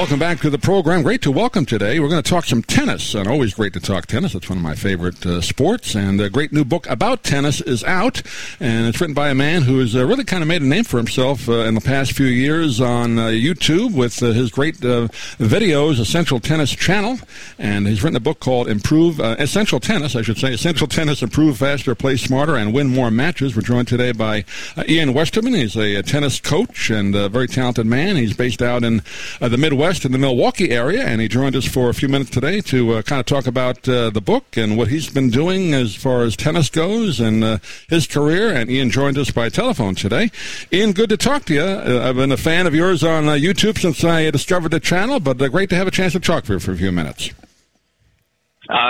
welcome back to the program. Great to welcome today. We're going to talk some tennis, and always great to talk tennis. It's one of my favorite uh, sports, and a great new book about tennis is out, and it's written by a man who has uh, really kind of made a name for himself uh, in the past few years on uh, YouTube with uh, his great uh, videos, Essential Tennis Channel, and he's written a book called Improve Essential Tennis, I should say, Essential Tennis: Improve Faster, Play Smarter, and Win More Matches. We're joined today by Ian Westerman. He's a, a, tennis coach and a very talented man. He's based out in the Midwest in the Milwaukee area, and he joined us for a few minutes today to uh, kind of talk about uh, the book and what he's been doing as far as tennis goes and uh, his career. And Ian joined us by telephone today. Ian, good to talk to you. Uh, I've been a fan of yours on uh, YouTube since I discovered the channel, but uh, great to have a chance to talk for you for a few minutes.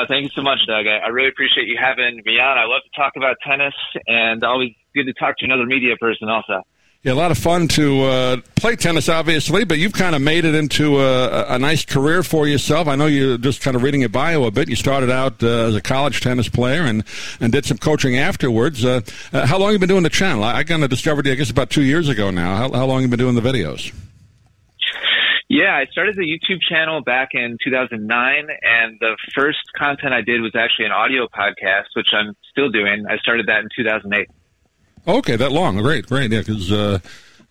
thank you so much, Doug. I, I really appreciate you having me on. I love to talk about tennis, and always good to talk to another media person also. Yeah, a lot of fun to uh, play tennis, obviously, but you've kind of made it into a, a, nice career for yourself. I know you're just kind of reading your bio a bit. You started out uh, as a college tennis player and, and did some coaching afterwards. Uh, uh how long have you been doing the channel? I, I kind of discovered you, I guess, about two years ago now. How, how long have you been doing the videos? Yeah, I started the YouTube channel back in 2009, and the first content I did was actually an audio podcast, which I'm still doing. I started that in 2008. Okay, that long. Great, great. Yeah, because uh,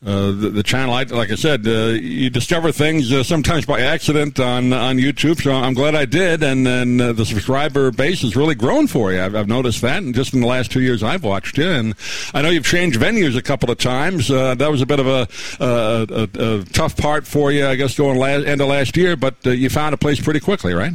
uh, the, the, channel, I, like I said, uh, you discover things uh, sometimes by accident on on YouTube. So I'm glad I did, and then uh, the subscriber base has really grown for you. I've, I've, noticed that, and just in the last two years, I've watched you, and I know you've changed venues a couple of times. Uh, that was a bit of a, a, a, tough part for you, I guess, going last, end of last year, but uh, you found a place pretty quickly, right?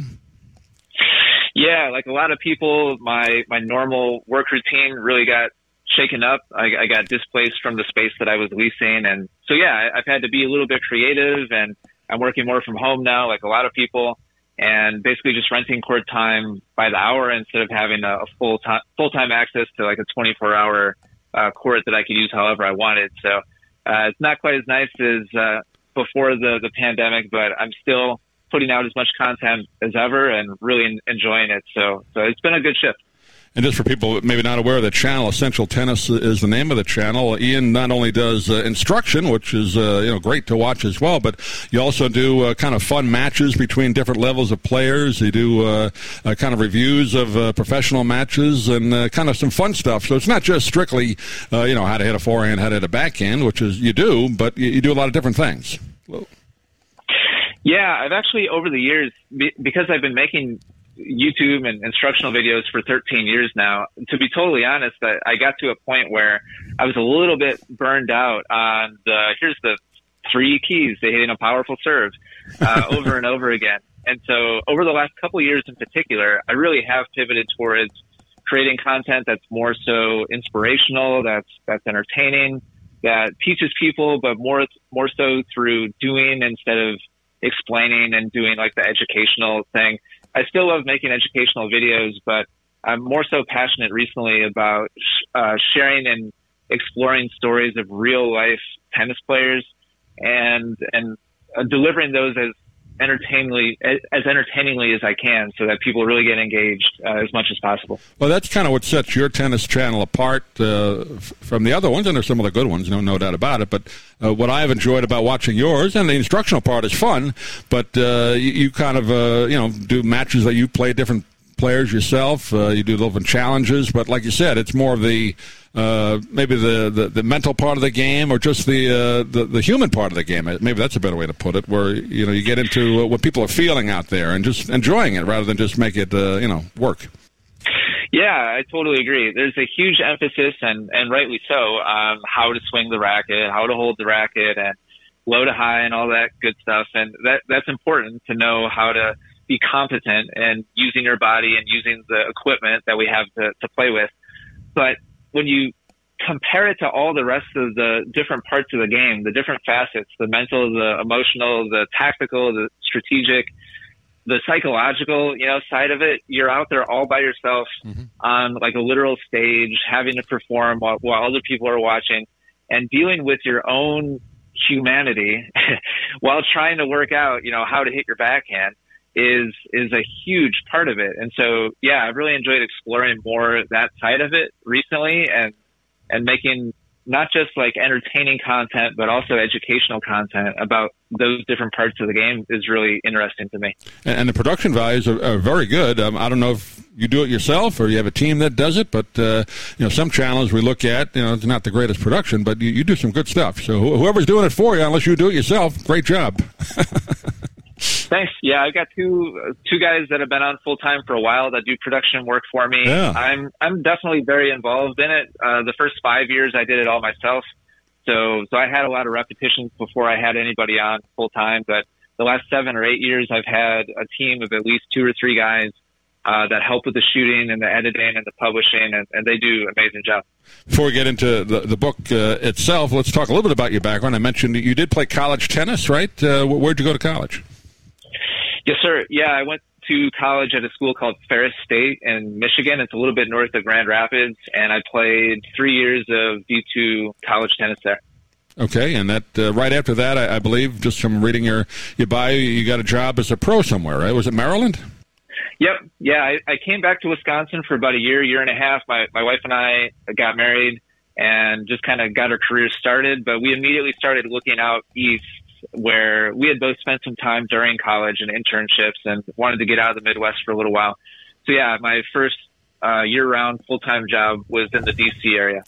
Yeah, like a lot of people, my my normal work routine really got shaken up. I, I got displaced from the space that I was leasing. And so, yeah, I've had to be a little bit creative and I'm working more from home now, like a lot of people, and basically just renting court time by the hour instead of having a, a full time, full time access to like a 24 hour uh, court that I could use however I wanted. So, uh, it's not quite as nice as, uh, before the, the pandemic, but I'm still putting out as much content as ever and really enjoying it. So, so it's been a good shift. And just for people maybe not aware of the channel, Essential Tennis is the name of the channel. Ian not only does uh, instruction, which is uh, you know great to watch as well, but you also do uh, kind of fun matches between different levels of players. You do uh, uh, kind of reviews of uh, professional matches and kind of some fun stuff. So it's not just strictly you know how to hit a forehand, how to hit a backhand, which is you do, but you, you do a lot of different things. Yeah, I've actually over the years because I've been making YouTube and instructional videos for 13 years now. To be totally honest, I, I got to a point where I was a little bit burned out on the here's the three keys to hitting a powerful serve uh, over and over again. And so over the last couple years in particular, I really have pivoted towards creating content that's more so inspirational, that's that's entertaining, that teaches people, but more more so through doing instead of explaining and doing like the educational thing. I still love making educational videos, but I'm more so passionate recently about uh, sharing and exploring stories of real life tennis players and and uh, delivering those as entertainingly as entertainingly as I can, so that people really get engaged uh, as much as possible. Well, that's kind of what sets your tennis channel apart uh, from the other ones, and there's some of the good ones, no, no doubt about it. But uh, what I've enjoyed about watching yours, and the instructional part is fun, but uh, you, you, kind of uh, you know do matches that you play different players yourself. Uh, you do different challenges, but like you said, it's more of the uh, maybe the, the, the, mental part of the game or just the, uh, the, the human part of the game. Maybe that's a better way to put it. Where you know you get into uh, what people are feeling out there and just enjoying it rather than just make it uh, you know work. Yeah, I totally agree. There's a huge emphasis, and and rightly so, on how to swing the racket, how to hold the racket, and low to high, and all that good stuff. And that that's important to know how to be competent and using your body and using the equipment that we have to, to play with. But when you compare it to all the rest of the different parts of the game, the different facets, the mental, the emotional, the tactical, the strategic, the psychological, you know, side of it, you're out there all by yourself mm-hmm. on like a literal stage, having to perform while, while other people are watching and dealing with your own humanity while trying to work out, you know, how to hit your backhand is is a huge part of it. And so, yeah, I've really enjoyed exploring more that side of it recently, and and making not just like entertaining content, but also educational content about those different parts of the game is really interesting to me. And, and the production values are, are very good. Um, I don't know if you do it yourself or you have a team that does it, but uh, you know some channels we look at, you know, it's not the greatest production, but you, you do some good stuff. So wh- whoever's doing it for you, unless you do it yourself, great job. Thanks. Yeah, I've got two two guys that have been on full time for a while that do production work for me. Yeah. I'm I'm definitely very involved in it. Uh, the first five years I did it all myself, so so I had a lot of repetitions before I had anybody on full time. But the last seven or eight years, I've had a team of at least two or three guys uh, that help with the shooting and the editing and the publishing, and, and they do an amazing job. Before we get into the, the book uh, itself, let's talk a little bit about your background. I mentioned that you did play college tennis, right? Uh, where'd you go to college? Yes, sir. Yeah, I went to college at a school called Ferris State in Michigan. It's a little bit north of Grand Rapids, and I played three years of D2 college tennis there. Okay, and that uh, right after that, I, I believe, just from reading your your bio, you got a job as a pro somewhere, right? Was it Maryland? Yep. Yeah, I, I came back to Wisconsin for about a year, year and a half. My my wife and I got married and just kind of got our career started, but we immediately started looking out east where we had both spent some time during college and internships and wanted to get out of the Midwest for a little while. So yeah, my first uh, year-round full-time job was in the DC area.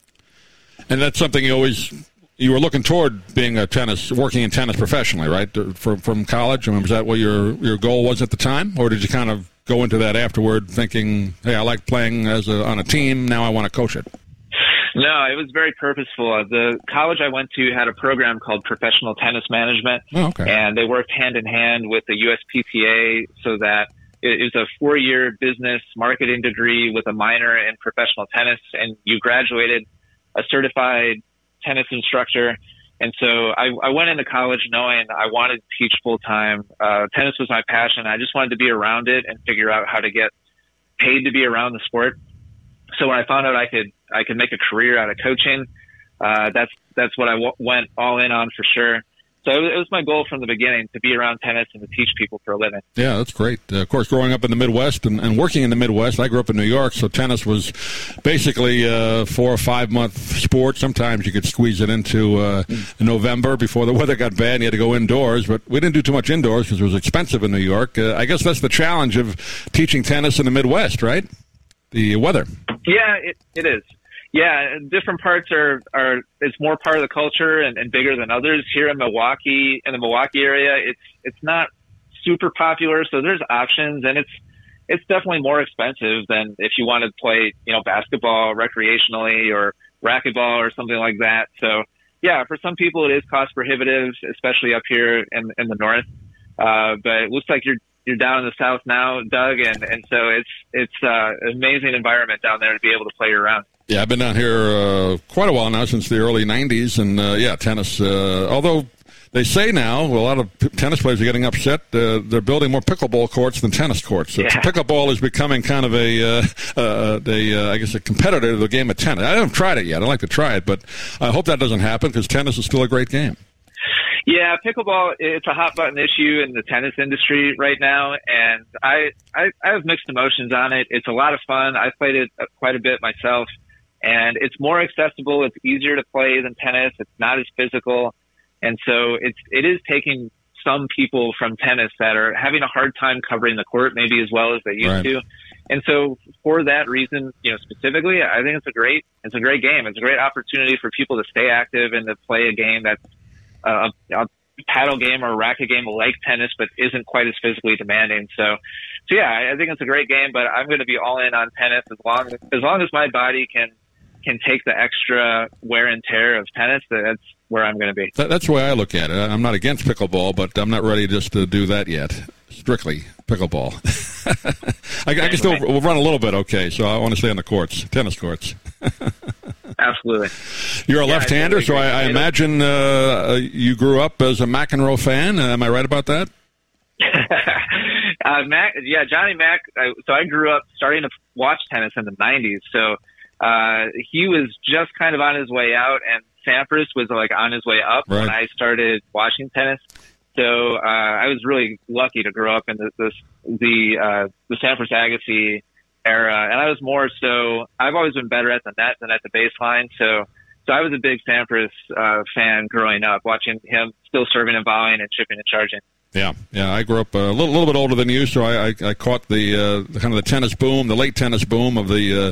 And that's something you always you were looking toward being a tennis, working in tennis professionally, right? From from college. I mean, was that what your your goal was at the time, or did you kind of go into that afterward, thinking, "Hey, I like playing as a, on a team. Now I want to coach it." No, it was very purposeful. The college I went to had a program called Professional Tennis Management, oh, okay. and they worked hand in hand with the USPTA so that it was a four-year business marketing degree with a minor in professional tennis, and you graduated a certified tennis instructor. And so I, I went into college knowing I wanted to teach full time. Uh, tennis was my passion. I just wanted to be around it and figure out how to get paid to be around the sport. So when I found out I could I could make a career out of coaching, uh, that's that's what I w- went all in on for sure. So it was, it was my goal from the beginning to be around tennis and to teach people for a living. Yeah, that's great. Uh, of course, growing up in the Midwest and, and, working in the Midwest, I grew up in New York, so tennis was basically a four or five month sport. Sometimes you could squeeze it into uh, November before the weather got bad and you had to go indoors, but we didn't do too much indoors because it was expensive in New York. Uh, I guess that's the challenge of teaching tennis in the Midwest, right? The weather. Yeah, it, it is. Yeah, different parts are are it's more part of the culture and, and bigger than others. Here in Milwaukee, in the Milwaukee area, it's it's not super popular, so there's options, and it's it's definitely more expensive than if you want to play, you know, basketball recreationally or racquetball or something like that. So, yeah, for some people it is cost prohibitive, especially up here in in the north. Uh, but it looks like you're you're down in the south now, Doug, and and so it's it's uh, an amazing environment down there to be able to play around. Yeah, I've been down here uh, quite a while now, since the early '90s, and uh, yeah, tennis. Uh, although they say now a lot of p- tennis players are getting upset. Uh, they're building more pickleball courts than tennis courts. So Yeah. pickleball is becoming kind of a, uh, uh, a uh, I guess, a competitor to the game of tennis. I haven't tried it yet. I'd like to try it, but I hope that doesn't happen because tennis is still a great game. Yeah, pickleball it's a hot button issue in the tennis industry right now, and I, I I have mixed emotions on it. It's a lot of fun. I've played it uh, quite a bit myself, and it's more accessible. It's easier to play than tennis. It's not as physical, and so it's it is taking some people from tennis that are having a hard time covering the court maybe as well as they used Right. to. And so for that reason, you know, specifically, I think it's a great, it's a great game. It's a great opportunity for people to stay active and to play a game that's uh, a, a paddle game or a racket game like tennis, but isn't quite as physically demanding. So, so yeah, I, I think it's a great game, but I'm going to be all in on tennis as long as, as long as my body can can take the extra wear and tear of tennis. That's where I'm going to be. That, that's the way I look at it. I'm not against pickleball, but I'm not ready just to do that yet. Strictly pickleball. I, I can still we'll run a little bit, okay. So I want to stay on the courts, tennis courts. Absolutely. You're a Yeah, left-hander, so I, I imagine uh, you grew up as a McEnroe fan. Uh, am I right about that? uh, Mac, yeah, Johnny Mac. I, so I grew up starting to watch tennis in the '90s. So uh, he was just kind of on his way out, and Sampras was like on his way up when I started watching tennis. So uh, I was really lucky to grow up in the this, the uh, the Sampras Agassi era, and I was more so. I've always been better at the net than at the baseline. So So I was a big Sampras uh, fan growing up, watching him still serving and volleying and chipping and charging. Yeah, yeah. I grew up a little, little bit older than you, so I, I, I caught the, uh, the kind of the tennis boom, the late tennis boom of the. Uh,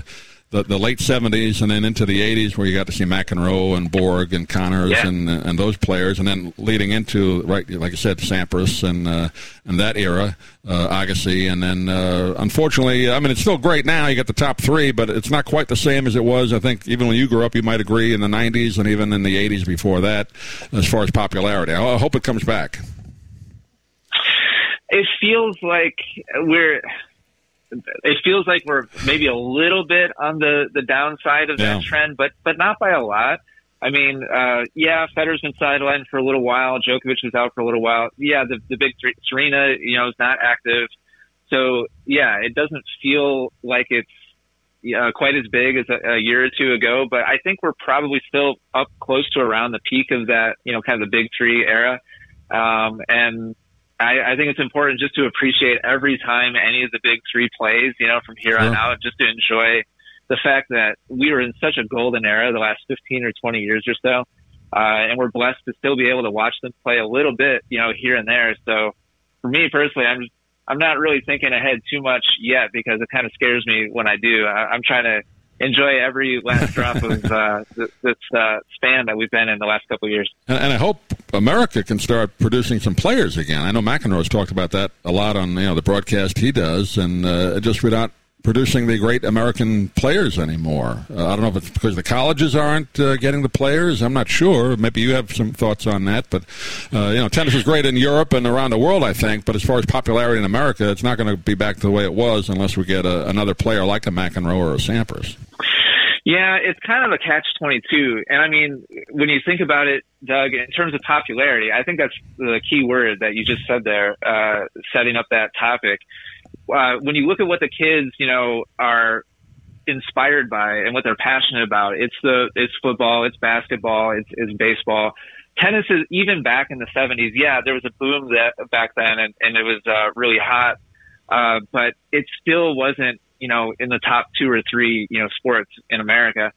the, the late 70s and then into the 80s where you got to see McEnroe and Borg and Connors Yeah. and and those players. And then leading into right like I said Sampras and uh, and that era uh, Agassi. And then uh, unfortunately I mean it's still great now. You got the top 3 but it's not quite the same as it was. I think even when you grew up you might agree in the 90s and even in the 80s before that as far as popularity. I I hope it comes back. It feels like we're. It feels like we're maybe a little bit on the the downside of that Yeah. trend, but but not by a lot. I mean, uh, yeah, Federer's been sidelined for a little while. Djokovic was out for a little while. Yeah, the the big three, Serena, you know, is not active. So yeah, it doesn't feel like it's uh, quite as big as a, a year or two ago, but I think we're probably still up close to around the peak of that, you know, kind of the big three era. Um, and I, I think it's important just to appreciate every time any of the big three plays, you know, from here on Sure. out, just to enjoy the fact that we were in such a golden era the last 15 or 20 years or so. Uh, and we're blessed to still be able to watch them play a little bit, you know, here and there. So for me personally, I'm I'm not really thinking ahead too much yet because it kind of scares me when I do. I, I'm trying to enjoy every last drop of uh, this uh, span that we've been in the last couple of years. And, and I hope America can start producing some players again. I know McEnroe's talked about that a lot on you know the broadcast he does, and uh, just without producing the great American players anymore. Uh, I don't know if it's because the colleges aren't uh, getting the players. I'm not sure. Maybe you have some thoughts on that. But uh, you know, tennis is great in Europe and around the world, I think. But as far as popularity in America, it's not going to be back to the way it was unless we get a, another player like a McEnroe or a Sampras. Yeah, it's kind of a catch 22. And I mean, when you think about it, Doug, in terms of popularity, I think that's the key word that you just said there, uh, setting up that topic. Uh, when you look at what the kids, you know, are inspired by and what they're passionate about, it's the, it's football, it's basketball, it's, it's baseball. Tennis is even back in the 70s. Yeah, there was a boom that back then and, and it was, uh, really hot. Uh, but it still wasn't, you know, in the top two or three, you know, sports in America.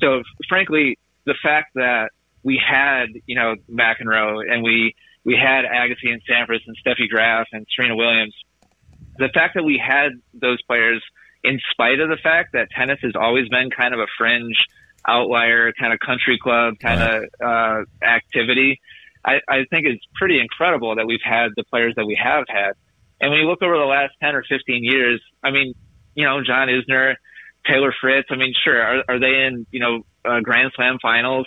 So frankly, the fact that we had, you know, McEnroe and we, we had Agassi and Sampras and Steffi Graf and Serena Williams, the fact that we had those players in spite of the fact that tennis has always been kind of a fringe outlier, kind of country club kind of, uh, activity. I, I think it's pretty incredible that we've had the players that we have had. And when you look over the last 10 or 15 years, I mean, you know, John Isner, Taylor Fritz, I mean, sure, are, are they in, you know, uh, Grand Slam finals?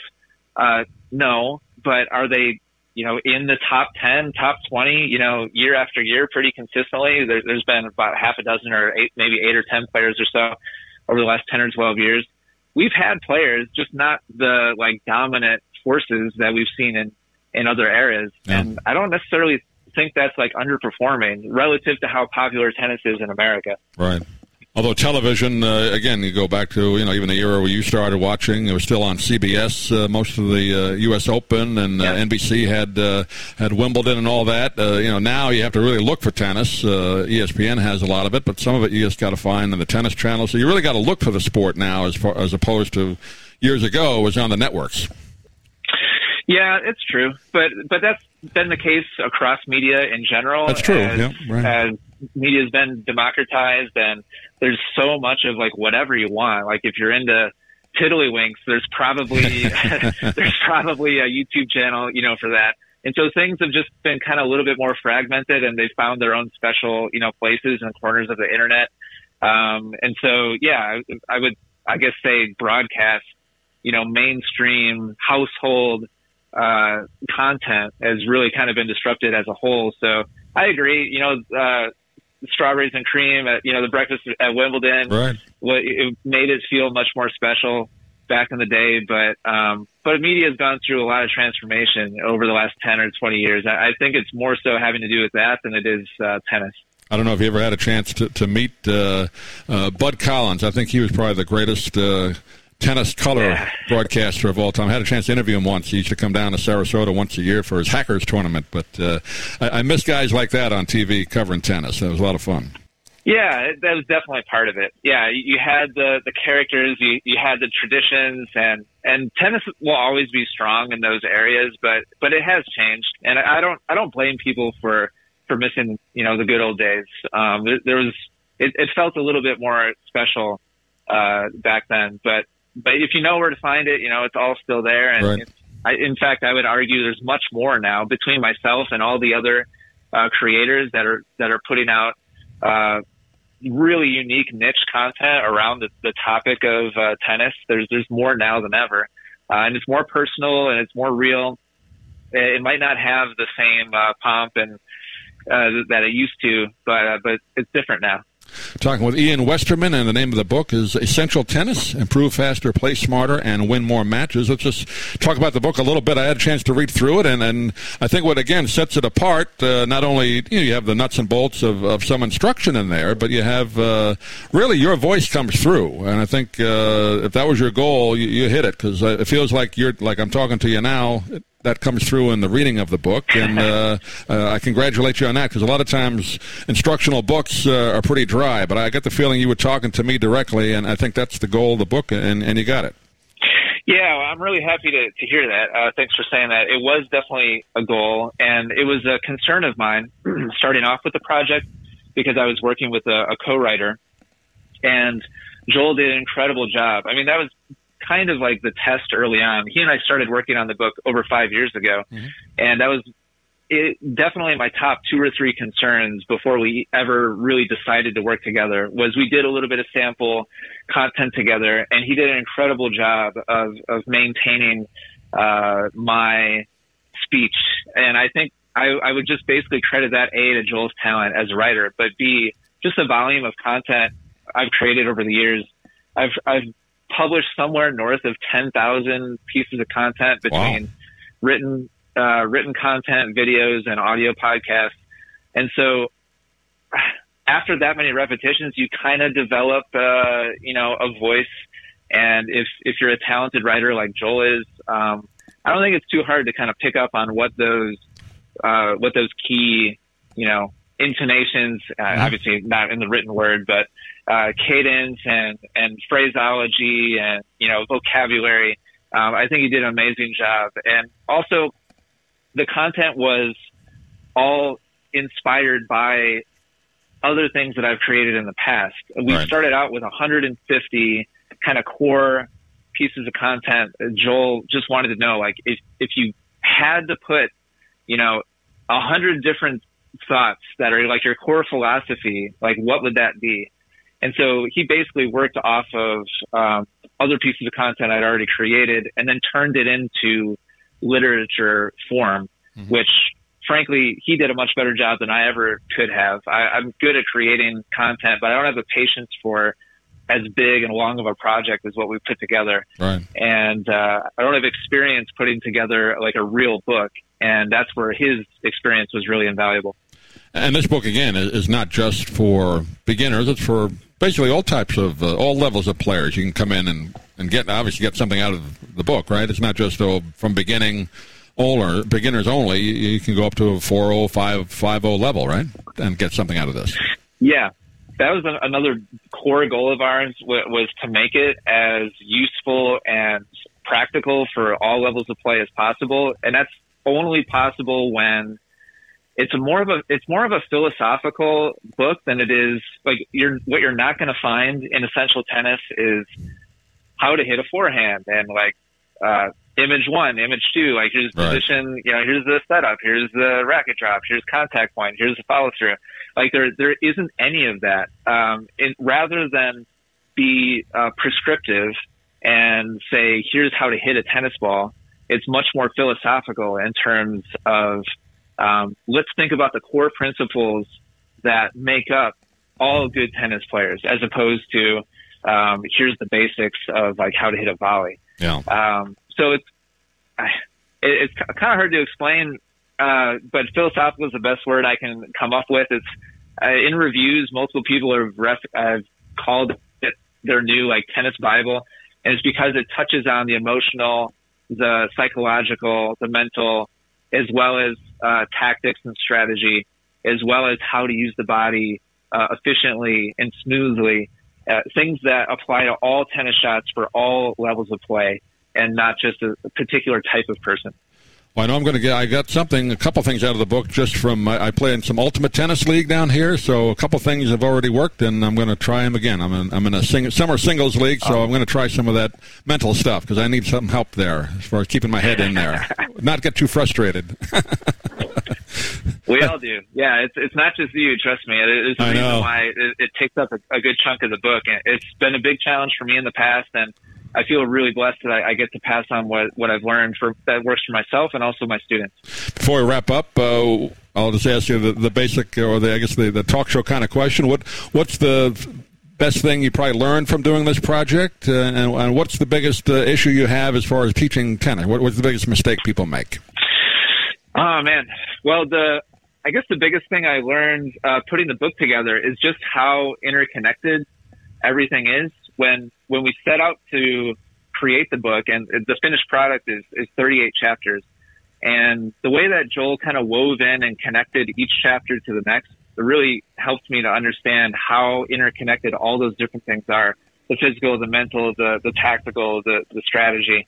Uh, no, but are they, you know, in the top 10, top 20, you know, year after year pretty consistently? There, there's been about half a dozen or eight, maybe eight or 10 players or so over the last 10 or 12 years. We've had players, just not the like dominant forces that we've seen in, in other eras. Yeah. And I don't necessarily think that's like underperforming relative to how popular tennis is in America. Right. Although television, uh, again, you go back to you know even the era where you started watching, it was still on CBS uh, most of the uh, U.S. Open, and uh, Yeah. NBC had uh, had Wimbledon and all that. Uh, you know now you have to really look for tennis. Uh, ESPN has a lot of it, but some of it you just got to find in the tennis channel. So you really got to look for the sport now, as far as opposed to years ago it was on the networks. Yeah, it's true, but but that's been the case across media in general. That's true, As, yeah, right. as media has been democratized, and there's so much of like whatever you want. Like if you're into tiddlywinks, there's probably there's probably a YouTube channel, you know, for that. And so things have just been kind of a little bit more fragmented, and they've found their own special, you know, places and corners of the internet. Um, and so, yeah, I, I would, I guess, say broadcast, you know, mainstream household uh, content has really kind of been disrupted as a whole. So I agree. You know, uh, strawberries and cream at you know the breakfast at Wimbledon. Right. It made it feel much more special back in the day. But um, but media has gone through a lot of transformation over the last ten or twenty years. I, I think it's more so having to do with that than it is uh, tennis. I don't know if you ever had a chance to, to meet uh, uh, Bud Collins. I think he was probably the greatest uh, tennis color Yeah. broadcaster of all time. I had a chance to interview him once. He used to come down to Sarasota once a year for his Hackers tournament. But uh, I, I miss guys like that on TV covering tennis. It was a lot of fun. Yeah, that was definitely part of it. Yeah, you had the the characters, you you had the traditions, and and tennis will always be strong in those areas, but but it has changed, and I don't I don't blame people for for missing you know the good old days. Um, there, there was it, it felt a little bit more special uh, back then, but but if you know where to find it, you know it's all still there, and right. I, in fact, I would argue there's much more now between myself and all the other uh, creators that are that are putting out. Uh, really unique niche content around the, the topic of uh, tennis. There's there's more now than ever, uh, and it's more personal and it's more real. It might not have the same uh, pomp and uh, that it used to, but uh, but it's different now. Talking with Ian Westerman, and the name of the book is Essential Tennis Improve Faster, Play Smarter, and Win More Matches. Let's just talk about the book a little bit. I had a chance to read through it, and, and I think what, again, sets it apart, uh, not only you, know, you have the nuts and bolts of, of some instruction in there, but you have uh, really your voice comes through. And I think uh, if that was your goal, you, you hit it because uh, it feels like you're like I'm talking to you now that comes through in the reading of the book, and uh, uh, I congratulate you on that because a lot of times instructional books uh, are pretty dry. But I get the feeling you were talking to me directly, and I think that's the goal of the book, and, and you got it. Yeah, I'm really happy to, to hear that. Uh, thanks for saying that. It was definitely a goal, and it was a concern of mine starting off with the project because I was working with a, a co-writer, and Joel did an incredible job. I mean, that was kind of like the test early on. He and I started working on the book over five years ago, mm-hmm. and that was it, definitely my top two or three concerns before we ever really decided to work together was we did a little bit of sample content together and he did an incredible job of, of maintaining, uh, my speech. And I think I, I would just basically credit that A to Joel's talent as a writer, but B, just the volume of content I've created over the years. I've, I've published somewhere north of 10,000 pieces of content between wow. written, uh, written content, videos, and audio podcasts. And so after that many repetitions, you kind of develop, uh, you know, a voice. And if, if you're a talented writer like Joel is, um, I don't think it's too hard to kind of pick up on what those, uh, what those key, you know, intonations, uh, obviously not in the written word, but uh, cadence and and phraseology and you know vocabulary. Um, I think he did an amazing job, and also the content was all inspired by other things that I've created in the past. We right. started out with 150 kind of core pieces of content. Joel just wanted to know, like, if if you had to put, you know, a hundred different thoughts that are like your core philosophy, like what would that be? And so he basically worked off of um, other pieces of content I'd already created and then turned it into literature form, mm-hmm. which frankly, he did a much better job than I ever could have. I, I'm good at creating content, but I don't have the patience for as big and long of a project as what we put together. Right. And uh, I don't have experience putting together like a real book, and that's where his experience was really invaluable. And this book again is not just for beginners; it's for basically all types of uh, all levels of players. You can come in and and get obviously get something out of the book, right? It's not just oh, from beginning all or beginners only. You can go up to a 4.0, 5, 5.0 level, right, and get something out of this. Yeah, that was another core goal of ours was to make it as useful and practical for all levels of play as possible, and that's only possible when it's a more of a it's more of a philosophical book than it is like you're what you're not going to find in essential tennis is how to hit a forehand and like uh image one image two like here's right. position you know here's the setup here's the racket drop here's contact point here's the follow through like there there isn't any of that um it, rather than be uh, prescriptive and say here's how to hit a tennis ball it's much more philosophical in terms of um, let's think about the core principles that make up all good tennis players, as opposed to um, here's the basics of like how to hit a volley. Yeah. Um, so it's it's kind of hard to explain, uh, but philosophical is the best word I can come up with. It's uh, in reviews, multiple people have, ref- have called it their new like tennis Bible, and it's because it touches on the emotional, the psychological, the mental, as well as uh, tactics and strategy, as well as how to use the body uh, efficiently and smoothly. Uh, things that apply to all tennis shots for all levels of play and not just a, particular type of person. Well, I know I'm going to get. I got something, a couple things out of the book just from. I, I play in some Ultimate Tennis League down here, so a couple things have already worked, and I'm going to try them again. I'm in, I'm in a sing, summer singles league, so I'm going to try some of that mental stuff because I need some help there as far as keeping my head in there, not get too frustrated. we all do. Yeah, it's it's not just you. Trust me. It is the I reason know. why it, it takes up a, a good chunk of the book, and it's been a big challenge for me in the past, and I feel really blessed that I, I get to pass on what what I've learned for that works for myself and also my students. Before we wrap up, uh, I'll just ask you the, the basic, or the, I guess the, the talk show kind of question. What what's the best thing you probably learned from doing this project, uh, and, and what's the biggest uh, issue you have as far as teaching tennis? What, what's the biggest mistake people make? Oh man. Well, the I guess the biggest thing I learned uh, putting the book together is just how interconnected everything is. When when we set out to create the book, and the finished product is is 38 chapters, and the way that Joel kind of wove in and connected each chapter to the next, it really helped me to understand how interconnected all those different things are: the physical, the mental, the the tactical, the the strategy.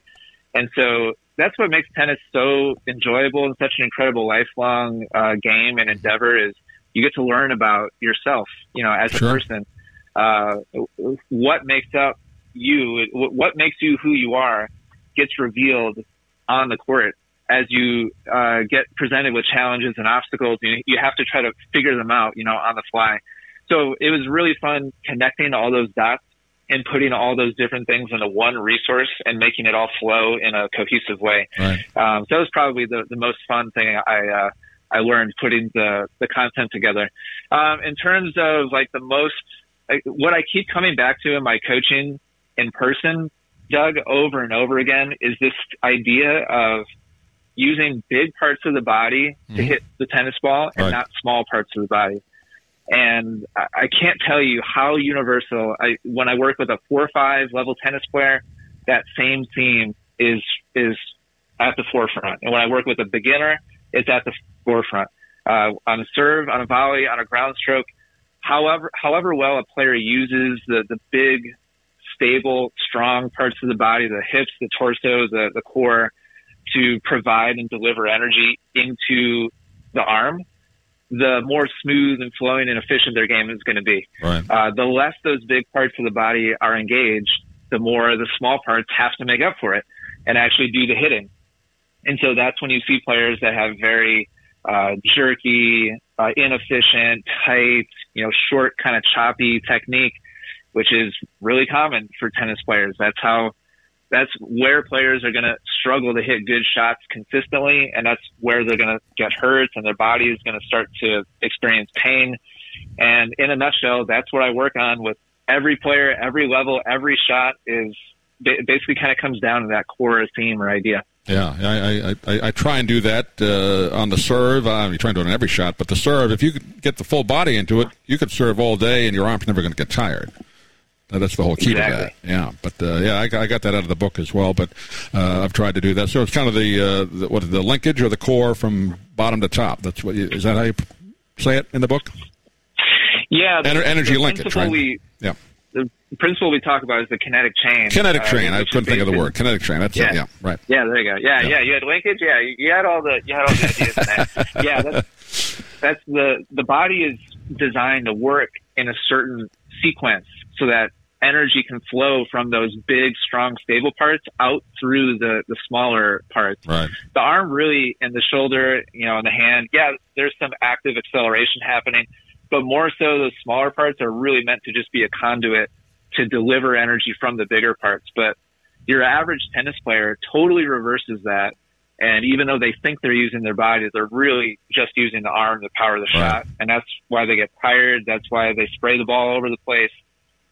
And so that's what makes tennis so enjoyable and such an incredible lifelong uh, game and endeavor is you get to learn about yourself, you know, as Sure. a person. Uh, what makes up you, what makes you who you are gets revealed on the court as you uh, get presented with challenges and obstacles. You, you have to try to figure them out, you know, on the fly. So it was really fun connecting all those dots and putting all those different things into one resource and making it all flow in a cohesive way. Right. Um, so that was probably the, the most fun thing I uh, I learned putting the the content together. Um, in terms of like the most, what I keep coming back to in my coaching in person, Doug, over and over again, is this idea of using big parts of the body to hit the tennis ball and Right. not small parts of the body. And I, I can't tell you how universal. I when I work with a four or five level tennis player, that same theme is is at the forefront. And when I work with a beginner, it's at the forefront. Uh, on a serve, on a volley, on a ground stroke, however however well a player uses the the big, stable, strong parts of the body, the hips, the torso, the the core, to provide and deliver energy into the arm, the more smooth and flowing and efficient their game is going to be. Right. Uh, the less those big parts of the body are engaged, the more the small parts have to make up for it and actually do the hitting. And so that's when you see players that have very uh, jerky, uh, inefficient, tight, you know, short, kind of choppy technique, which is really common for tennis players. That's how, that's where players are going to struggle to hit good shots consistently, and that's where they're going to get hurt, and their body is going to start to experience pain. And in a nutshell, that's what I work on with every player, every level, every shot is basically kind of comes down to that core theme or idea. Yeah, I, I, I, I try and do that uh, on the serve. I'm trying to do it on every shot, but the serve, if you could get the full body into it, you could serve all day, and your arm's never going to get tired. That's the whole key to that. Yeah, but uh, yeah, I, got- I got that out of the book as well. But uh, I've tried to do that. So it's kind of the, uh, the what the linkage or the core from bottom to top. That's what you, is that how you say it in the book? Yeah, the, Ener- energy the linkage, right? We, Yeah, principle we talk about is the kinetic chain. kinetic uh, train. I couldn't think of the in- word kinetic train. That's it. Yeah. Yeah, right. Yeah, there you go. Yeah, Yeah. yeah, You had linkage. Yeah, you, had all the you had all the ideas in that. Yeah, that's that's the the body is designed to work in a certain sequence so that energy can flow from those big, strong, stable parts out through the the smaller parts. Right. The arm really and the shoulder, you know, and the hand. Yeah, there's some active acceleration happening, but more so those smaller parts are really meant to just be a conduit to deliver energy from the bigger parts. But your average tennis player totally reverses that. And even though they think they're using their body, they're really just using the arm to power the Right. shot. And that's why they get tired. That's why they spray the ball all over the place.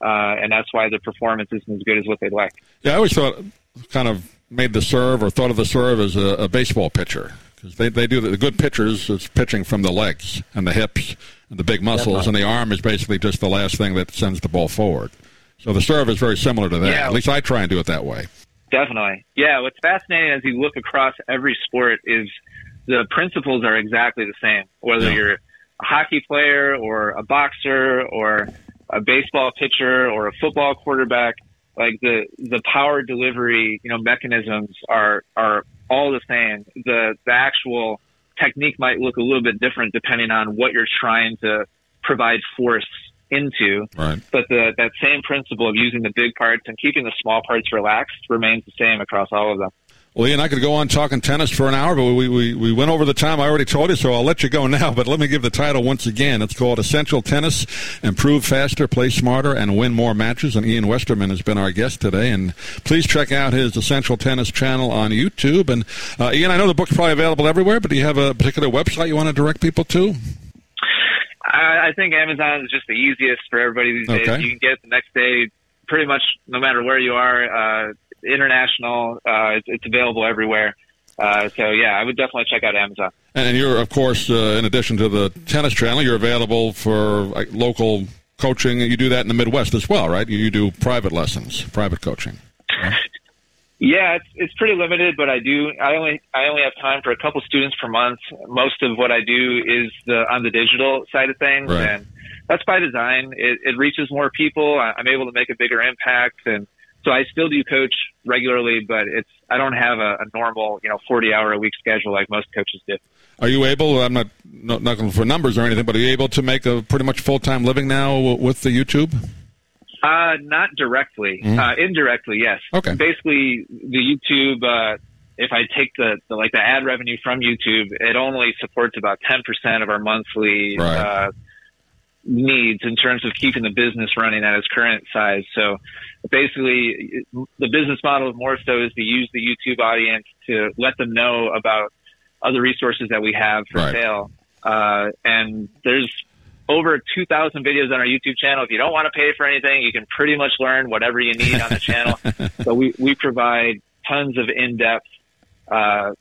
Uh, and that's why the performance isn't as good as what they'd like. Yeah, I always thought, kind of made the serve or thought of the serve as a, a baseball pitcher because they, they do the, the good pitchers is pitching from the legs and the hips and the big muscles, and the arm is basically just the last thing that sends the ball forward. So the serve is very similar to that. Yeah. At least I try and do it that way. Definitely. Yeah. What's fascinating as you look across every sport is the principles are exactly the same. Whether Yeah. you're a hockey player or a boxer or a baseball pitcher or a football quarterback, like the the power delivery, you know, mechanisms are are all the same. The the actual technique might look a little bit different depending on what you're trying to provide force into. Right. But the that same principle of using the big parts and keeping the small parts relaxed remains the same across all of them. Well, Ian, I could go on talking tennis for an hour, but we, we, we went over the time. I already told you, so I'll let you go now. But let me give the title once again. It's called Essential Tennis Improve Faster, Play Smarter, and Win More Matches. And Ian Westerman has been our guest today. And please check out his Essential Tennis channel on YouTube. And uh, Ian, I know the book's probably available everywhere, but do you have a particular website you want to direct people to? I, I think Amazon is just the easiest for everybody these Okay. days. You can get it the next day, pretty much no matter where you are. Uh, international, uh, it's, it's available everywhere. Uh, so yeah, I would definitely check out Amazon. And you're, of course, uh, in addition to the tennis channel, you're available for like, local coaching. You do that in the Midwest as well, right? You, you do private lessons, private coaching. Yeah, it's it's pretty limited, but I do. I only I only have time for a couple students per month. Most of what I do is the on the digital side of things, Right. and that's by design. It, it reaches more people. I- I'm able to make a bigger impact, and so I still do coach regularly, but it's I don't have a, a normal you know 40 hour a week schedule like most coaches do. Are you able? I'm not not not looking for numbers or anything, but are you able to make a pretty much full time living now with the YouTube? Uh, not directly. Uh, indirectly, yes. Mm-hmm. Okay. Basically, the YouTube. Uh, if I take the, the like the ad revenue from YouTube, it only supports about ten percent of our monthly Right. uh, needs in terms of keeping the business running at its current size. So, basically, the business model of so is to use the YouTube audience to let them know about other resources that we have for Right. sale. Uh, and there's over 2,000 videos on our YouTube channel. If you don't want to pay for anything, you can pretty much learn whatever you need on the channel. So we, we provide tons of in-depth uh,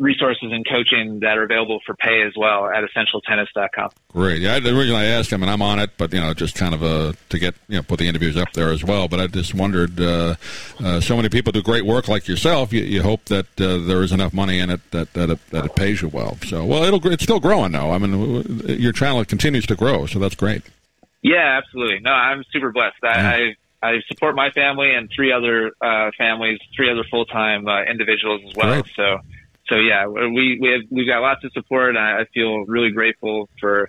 resources and coaching that are available for pay as well at essentialtennis.com. Great. Yeah, the reason I asked, I mean, I'm on it, but you know, just kind of uh, to get you know put the interviews up there as well. But I just wondered, uh, uh, so many people do great work like yourself. You, you hope that uh, there is enough money in it that that it, that it pays you well. So, well, it'll it's still growing though. I mean, your channel continues to grow, so that's great. Yeah, absolutely. No, I'm super blessed. I, I, I support my family and three other uh, families, three other full-time uh, individuals as well. Great. So, so yeah, we we have we've got lots of support. I, I feel really grateful for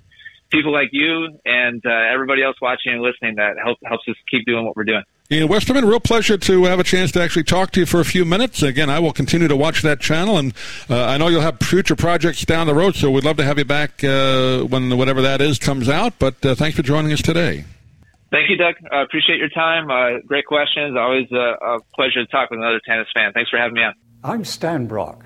people like you and uh, everybody else watching and listening that help, helps us keep doing what we're doing. Ian Westerman, real pleasure to have a chance to actually talk to you for a few minutes. Again, I will continue to watch that channel, and uh, I know you'll have future projects down the road, so we'd love to have you back uh, when whatever that is comes out. But uh, thanks for joining us today. Thank you, Doug. I appreciate your time. Uh, great questions. Always a, a pleasure to talk with another tennis fan. Thanks for having me on. I'm Stan Brock.